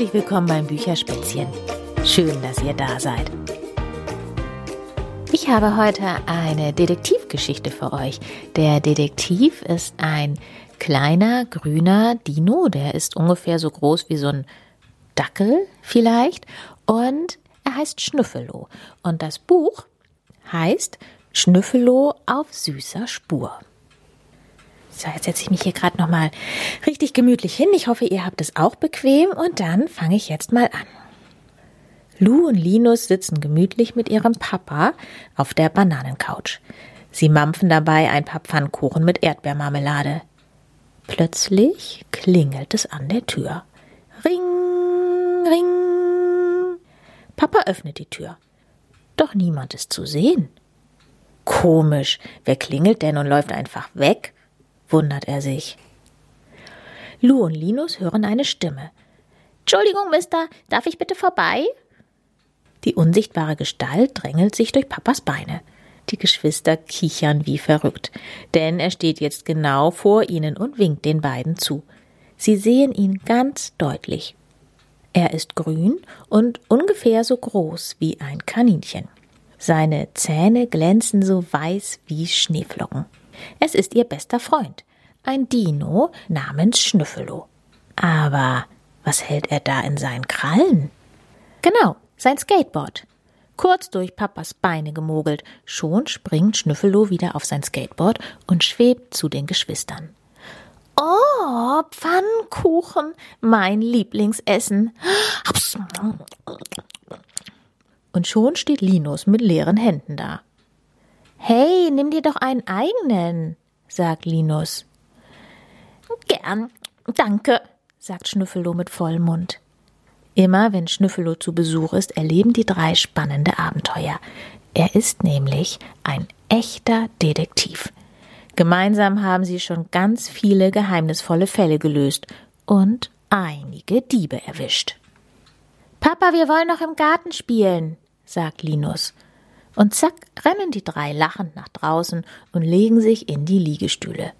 Herzlich willkommen beim Bücherspätzchen. Schön, dass ihr da seid. Ich habe heute eine Detektivgeschichte für euch. Der Detektiv ist ein kleiner grüner Dino, der ist ungefähr so groß wie so ein Dackel vielleicht und er heißt Schnüffelo und das Buch heißt Schnüffelo auf süßer Spur. So, jetzt setze ich mich hier gerade nochmal richtig gemütlich hin. Ich hoffe, ihr habt es auch bequem und dann fange ich jetzt mal an. Lou und Linus sitzen gemütlich mit ihrem Papa auf der Bananencouch. Sie mampfen dabei ein paar Pfannkuchen mit Erdbeermarmelade. Plötzlich klingelt es an der Tür. Ring, ring. Papa öffnet die Tür. Doch niemand ist zu sehen. Komisch, wer klingelt denn und läuft einfach weg? Wundert er sich. Lou und Linus hören eine Stimme. Entschuldigung, Mister, darf ich bitte vorbei? Die unsichtbare Gestalt drängelt sich durch Papas Beine. Die Geschwister kichern wie verrückt, denn er steht jetzt genau vor ihnen und winkt den beiden zu. Sie sehen ihn ganz deutlich. Er ist grün und ungefähr so groß wie ein Kaninchen. Seine Zähne glänzen so weiß wie Schneeflocken. Es ist ihr bester Freund, ein Dino namens Schnüffelo. Aber was hält er da in seinen Krallen? Genau, sein Skateboard. Kurz durch Papas Beine gemogelt, schon springt Schnüffelo wieder auf sein Skateboard und schwebt zu den Geschwistern. Oh, Pfannkuchen, mein Lieblingsessen. Und schon steht Linus mit leeren Händen da. Hey, nimm dir doch einen eigenen, sagt Linus. Gern, danke, sagt Schnüffelo mit vollem Mund. Immer wenn Schnüffelo zu Besuch ist, erleben die drei spannende Abenteuer. Er ist nämlich ein echter Detektiv. Gemeinsam haben sie schon ganz viele geheimnisvolle Fälle gelöst und einige Diebe erwischt. Papa, wir wollen noch im Garten spielen, sagt Linus. Und zack rennen die drei lachend nach draußen und legen sich in die Liegestühle.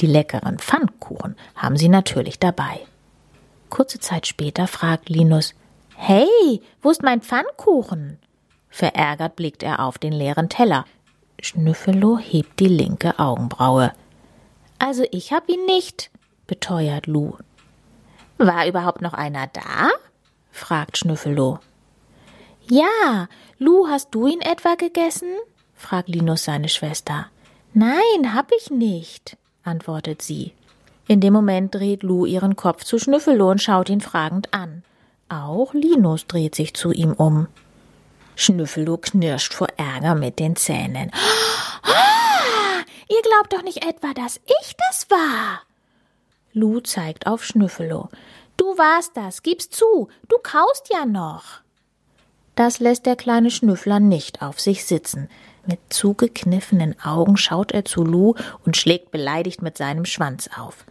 Die leckeren Pfannkuchen haben sie natürlich dabei. Kurze Zeit später fragt Linus Hey, wo ist mein Pfannkuchen? Verärgert blickt er auf den leeren Teller. Schnüffelo hebt die linke Augenbraue. Also ich hab ihn nicht, beteuert Lu. War überhaupt noch einer da? fragt Schnüffelo. Ja, Lu, hast du ihn etwa gegessen? fragt Linus seine Schwester. Nein, hab ich nicht, antwortet sie. In dem Moment dreht Lu ihren Kopf zu Schnüffelo und schaut ihn fragend an. Auch Linus dreht sich zu ihm um. Schnüffelo knirscht vor Ärger mit den Zähnen. Ah, ihr glaubt doch nicht etwa, dass ich das war. Lu zeigt auf Schnüffelo. Du warst das, gib's zu, du kaust ja noch. Das lässt der kleine Schnüffler nicht auf sich sitzen. Mit zugekniffenen Augen schaut er zu Lu und schlägt beleidigt mit seinem Schwanz auf.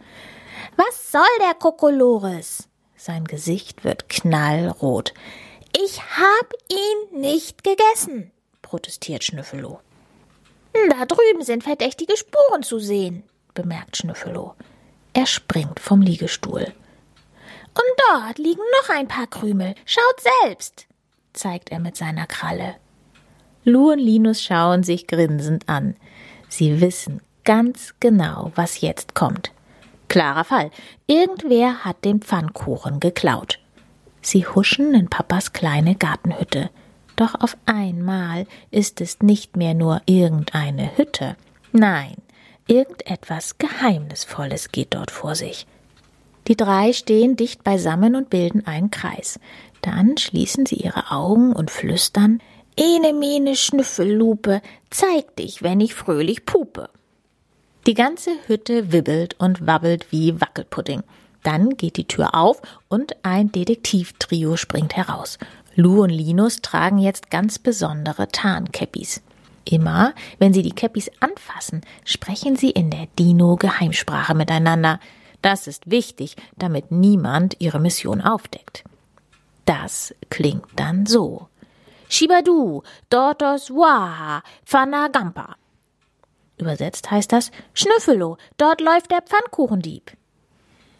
Was soll der Kokolores? Sein Gesicht wird knallrot. Ich hab ihn nicht gegessen, protestiert Schnüffelo. Da drüben sind verdächtige Spuren zu sehen, bemerkt Schnüffelo. Er springt vom Liegestuhl. Und dort liegen noch ein paar Krümel. Schaut selbst zeigt er mit seiner Kralle. Lu und Linus schauen sich grinsend an. Sie wissen ganz genau, was jetzt kommt. Klarer Fall. Irgendwer hat den Pfannkuchen geklaut. Sie huschen in Papas kleine Gartenhütte. Doch auf einmal ist es nicht mehr nur irgendeine Hütte. Nein, irgendetwas Geheimnisvolles geht dort vor sich. Die drei stehen dicht beisammen und bilden einen Kreis. Dann schließen sie ihre Augen und flüstern Ene mene Schnüffellupe, zeig dich, wenn ich fröhlich pupe. Die ganze Hütte wibbelt und wabbelt wie Wackelpudding. Dann geht die Tür auf und ein Detektivtrio springt heraus. Lou und Linus tragen jetzt ganz besondere Tarnkäppis. Immer, wenn sie die Käppis anfassen, sprechen sie in der Dino-Geheimsprache miteinander. Das ist wichtig, damit niemand ihre Mission aufdeckt. Das klingt dann so. Shibadu, Dortos Waha, Pfanagampa. Übersetzt heißt das Schnüffelo, dort läuft der Pfannkuchendieb.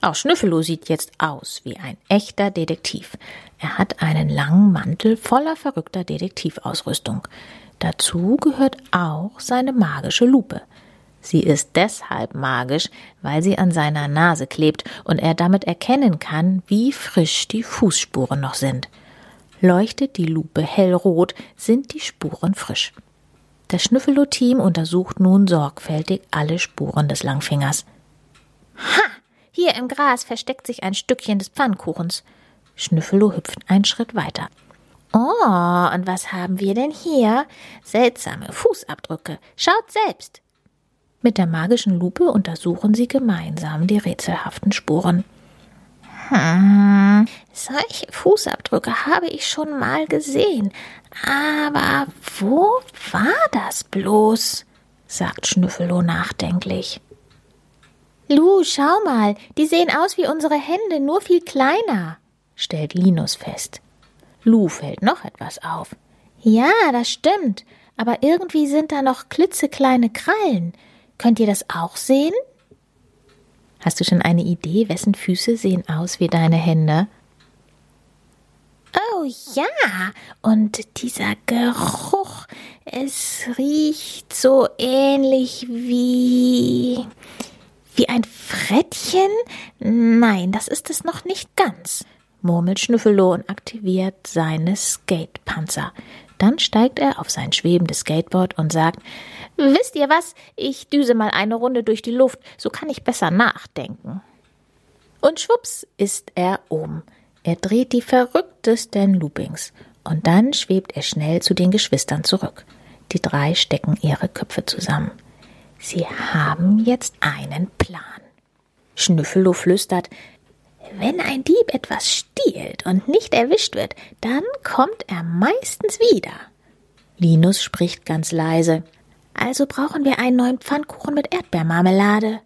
Auch Schnüffelo sieht jetzt aus wie ein echter Detektiv. Er hat einen langen Mantel voller verrückter Detektivausrüstung. Dazu gehört auch seine magische Lupe. Sie ist deshalb magisch, weil sie an seiner Nase klebt und er damit erkennen kann, wie frisch die Fußspuren noch sind. Leuchtet die Lupe hellrot, sind die Spuren frisch. Das Schnüffelo-Team untersucht nun sorgfältig alle Spuren des Langfingers. Ha! Hier im Gras versteckt sich ein Stückchen des Pfannkuchens. Schnüffelo hüpft einen Schritt weiter. Oh, und was haben wir denn hier? Seltsame Fußabdrücke. Schaut selbst. Mit der magischen Lupe untersuchen sie gemeinsam die rätselhaften Spuren. Hm, solche Fußabdrücke habe ich schon mal gesehen. Aber wo war das bloß? sagt Schnüffelo nachdenklich. Lu, schau mal, die sehen aus wie unsere Hände, nur viel kleiner, stellt Linus fest. Lu fällt noch etwas auf. Ja, das stimmt, aber irgendwie sind da noch klitzekleine Krallen. Könnt ihr das auch sehen? Hast du schon eine Idee, wessen Füße sehen aus wie deine Hände? Oh ja, und dieser Geruch, es riecht so ähnlich wie wie ein Frettchen? Nein, das ist es noch nicht ganz, murmelt Schnüffelo und aktiviert seine Skatepanzer. Dann steigt er auf sein schwebendes Skateboard und sagt, Wisst ihr was? Ich düse mal eine Runde durch die Luft, so kann ich besser nachdenken. Und schwupps ist er oben. Er dreht die verrücktesten Loopings. Und dann schwebt er schnell zu den Geschwistern zurück. Die drei stecken ihre Köpfe zusammen. Sie haben jetzt einen Plan. Schnüffelo flüstert, wenn ein Dieb etwas stiehlt und nicht erwischt wird, dann kommt er meistens wieder. Linus spricht ganz leise. Also brauchen wir einen neuen Pfannkuchen mit Erdbeermarmelade.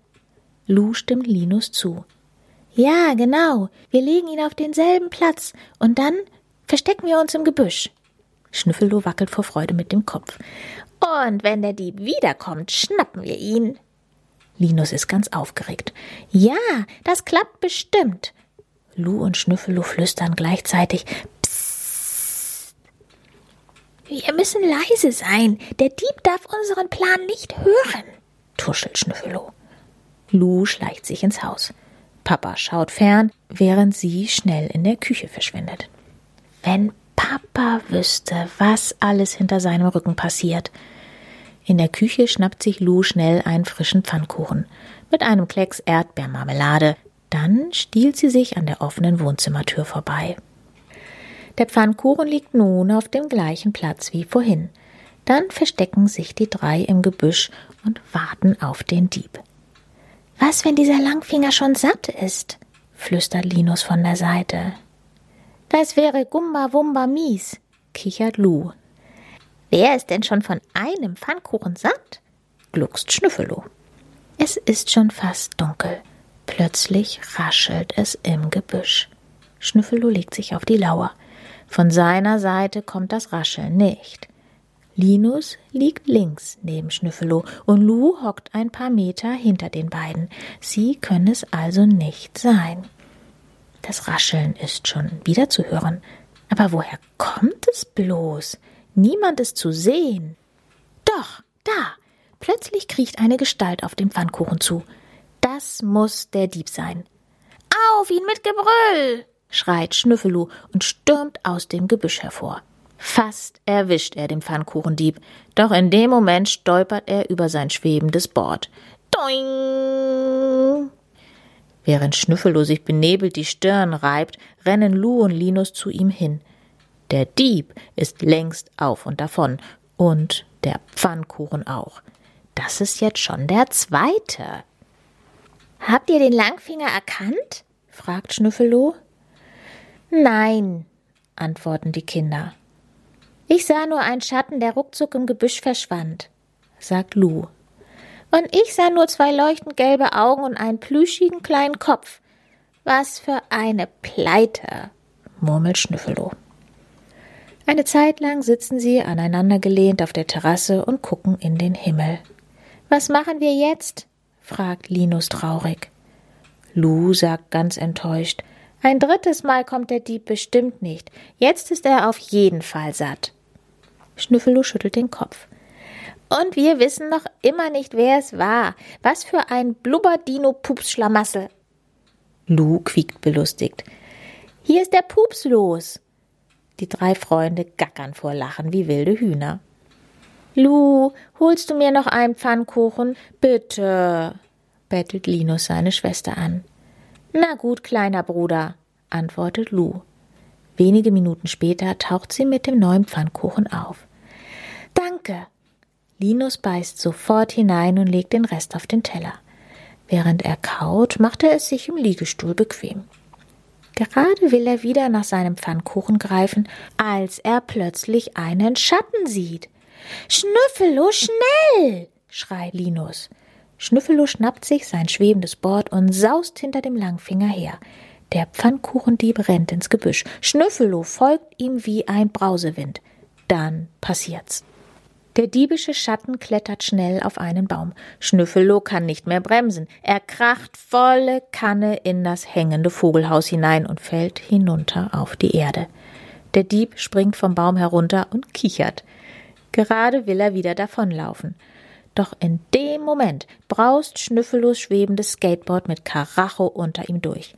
Lou stimmt Linus zu. Ja, genau. Wir legen ihn auf denselben Platz und dann verstecken wir uns im Gebüsch. Schnüffelo wackelt vor Freude mit dem Kopf. Und wenn der Dieb wiederkommt, schnappen wir ihn. Linus ist ganz aufgeregt. Ja, das klappt bestimmt. Lu und Schnüffelo flüstern gleichzeitig. Psst. Wir müssen leise sein. Der Dieb darf unseren Plan nicht hören, tuschelt Schnüffelo. Lu schleicht sich ins Haus. Papa schaut fern, während sie schnell in der Küche verschwindet. Wenn Papa wüsste, was alles hinter seinem Rücken passiert. In der Küche schnappt sich Lou schnell einen frischen Pfannkuchen mit einem Klecks Erdbeermarmelade. Dann stiehlt sie sich an der offenen Wohnzimmertür vorbei. Der Pfannkuchen liegt nun auf dem gleichen Platz wie vorhin. Dann verstecken sich die drei im Gebüsch und warten auf den Dieb. Was, wenn dieser Langfinger schon satt ist? flüstert Linus von der Seite. Das wäre Gumba Wumba mies, kichert Lu. Wer ist denn schon von einem Pfannkuchen satt? gluckst Schnüffelo. Es ist schon fast dunkel. Plötzlich raschelt es im Gebüsch. Schnüffelo legt sich auf die Lauer. Von seiner Seite kommt das Rascheln nicht. Linus liegt links neben Schnüffelo und Lu hockt ein paar Meter hinter den beiden. Sie können es also nicht sein. Das Rascheln ist schon wieder zu hören. Aber woher kommt es bloß? Niemand ist zu sehen. Doch, da. Plötzlich kriecht eine Gestalt auf den Pfannkuchen zu. Das muss der Dieb sein. Auf ihn mit Gebrüll! schreit Schnüffelu und stürmt aus dem Gebüsch hervor. Fast erwischt er den Pfannkuchendieb, doch in dem Moment stolpert er über sein schwebendes Board. Doing! Während Schnüffelo sich benebelt die Stirn reibt, rennen Lu und Linus zu ihm hin. Der Dieb ist längst auf und davon und der Pfannkuchen auch. Das ist jetzt schon der zweite. Habt ihr den Langfinger erkannt? fragt Schnüffelo. Nein, antworten die Kinder. Ich sah nur einen Schatten, der ruckzuck im Gebüsch verschwand, sagt Lu. Und ich sah nur zwei leuchtend gelbe Augen und einen plüschigen kleinen Kopf. Was für eine Pleite, murmelt Schnüffelo. Eine Zeit lang sitzen sie aneinandergelehnt auf der Terrasse und gucken in den Himmel. Was machen wir jetzt? fragt Linus traurig. Lou sagt ganz enttäuscht, ein drittes Mal kommt der Dieb bestimmt nicht. Jetzt ist er auf jeden Fall satt. Schnüffelo schüttelt den Kopf. Und wir wissen noch immer nicht, wer es war. Was für ein Blubberdino-Pups-Schlamassel. Lou quiekt belustigt. Hier ist der Pups los. Die drei Freunde gackern vor Lachen wie wilde Hühner. Lou, holst du mir noch einen Pfannkuchen? Bitte, bettelt Linus seine Schwester an. Na gut, kleiner Bruder, antwortet Lou. Wenige Minuten später taucht sie mit dem neuen Pfannkuchen auf. Danke. Linus beißt sofort hinein und legt den Rest auf den Teller. Während er kaut, macht er es sich im Liegestuhl bequem. Gerade will er wieder nach seinem Pfannkuchen greifen, als er plötzlich einen Schatten sieht. Schnüffelo, schnell! schreit Linus. Schnüffelo schnappt sich sein schwebendes Board und saust hinter dem Langfinger her. Der Pfannkuchendieb rennt ins Gebüsch. Schnüffelo folgt ihm wie ein Brausewind. Dann passiert's. Der diebische Schatten klettert schnell auf einen Baum. Schnüffelo kann nicht mehr bremsen. Er kracht volle Kanne in das hängende Vogelhaus hinein und fällt hinunter auf die Erde. Der Dieb springt vom Baum herunter und kichert. Gerade will er wieder davonlaufen. Doch in dem Moment braust schnüffellos schwebendes Skateboard mit Karacho unter ihm durch.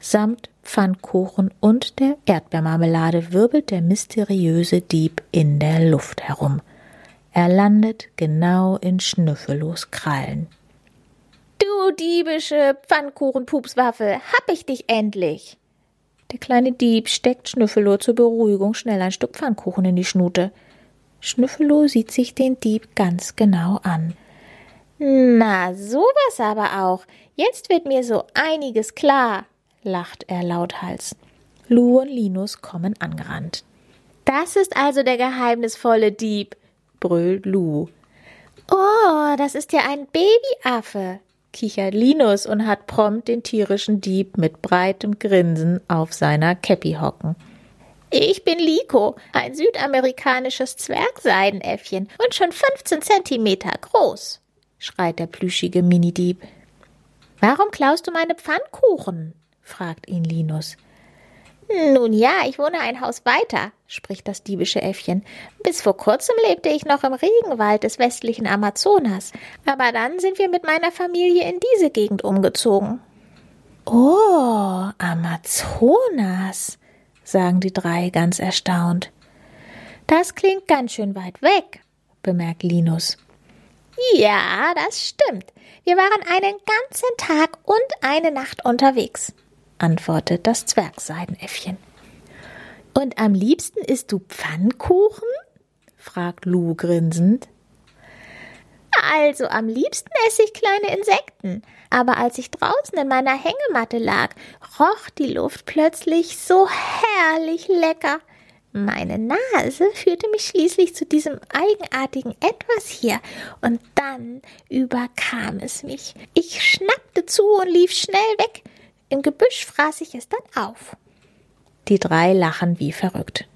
Samt Pfannkuchen und der Erdbeermarmelade wirbelt der mysteriöse Dieb in der Luft herum. Er landet genau in Schnüffellos Krallen. Du diebische Pfannkuchenpupswaffe, hab ich dich endlich! Der kleine Dieb steckt Schnüffeloh zur Beruhigung schnell ein Stück Pfannkuchen in die Schnute. Schnüffeloh sieht sich den Dieb ganz genau an. Na, sowas aber auch. Jetzt wird mir so einiges klar, lacht er lauthals. Lou und Linus kommen angerannt. Das ist also der geheimnisvolle Dieb, brüllt Lou. Oh, das ist ja ein Babyaffe, kichert Linus und hat prompt den tierischen Dieb mit breitem Grinsen auf seiner Käppi hocken. Ich bin Liko, ein südamerikanisches Zwergseidenäffchen und schon 15 Zentimeter groß, schreit der plüschige Minidieb. Warum klaust du meine Pfannkuchen? fragt ihn Linus. Nun ja, ich wohne ein Haus weiter, spricht das diebische Äffchen. Bis vor kurzem lebte ich noch im Regenwald des westlichen Amazonas, aber dann sind wir mit meiner Familie in diese Gegend umgezogen. Oh, Amazonas, sagen die drei ganz erstaunt. Das klingt ganz schön weit weg, bemerkt Linus. Ja, das stimmt. Wir waren einen ganzen Tag und eine Nacht unterwegs, antwortet das Zwergseidenäffchen. Und am liebsten isst du Pfannkuchen? fragt Lu grinsend. Also am liebsten esse ich kleine Insekten. Aber als ich draußen in meiner Hängematte lag, roch die Luft plötzlich so herrlich lecker. Meine Nase führte mich schließlich zu diesem eigenartigen Etwas hier, und dann überkam es mich. Ich schnappte zu und lief schnell weg. Im Gebüsch fraß ich es dann auf. Die drei lachen wie verrückt.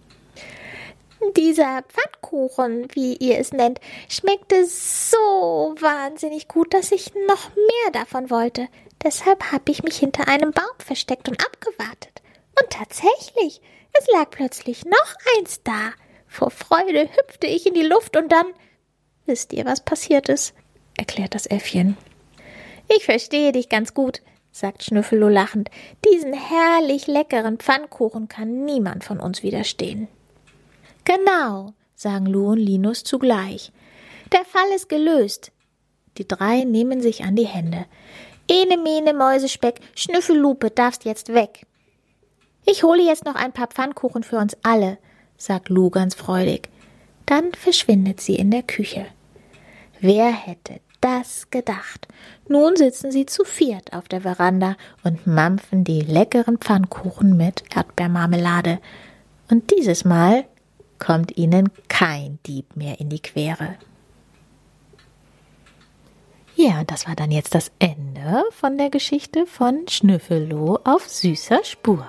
Dieser Pfannkuchen, wie ihr es nennt, schmeckte so wahnsinnig gut, dass ich noch mehr davon wollte. Deshalb habe ich mich hinter einem Baum versteckt und abgewartet. Und tatsächlich, es lag plötzlich noch eins da. Vor Freude hüpfte ich in die Luft und dann. Wisst ihr, was passiert ist? erklärt das Äffchen. Ich verstehe dich ganz gut, sagt Schnüffelo lachend. Diesen herrlich leckeren Pfannkuchen kann niemand von uns widerstehen. Genau, sagen Lu und Linus zugleich. Der Fall ist gelöst. Die drei nehmen sich an die Hände. Ene Mene Mäusespeck, Schnüffellupe, darfst jetzt weg. Ich hole jetzt noch ein paar Pfannkuchen für uns alle, sagt Lu ganz freudig. Dann verschwindet sie in der Küche. Wer hätte das gedacht? Nun sitzen sie zu viert auf der Veranda und mampfen die leckeren Pfannkuchen mit Erdbeermarmelade. Und dieses Mal kommt ihnen kein Dieb mehr in die Quere. Ja, das war dann jetzt das Ende von der Geschichte von Schnüffeloh auf süßer Spur.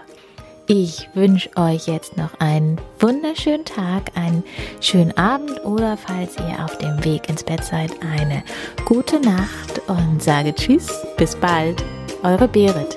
Ich wünsche euch jetzt noch einen wunderschönen Tag, einen schönen Abend oder falls ihr auf dem Weg ins Bett seid, eine gute Nacht und sage Tschüss, bis bald. eure Berit.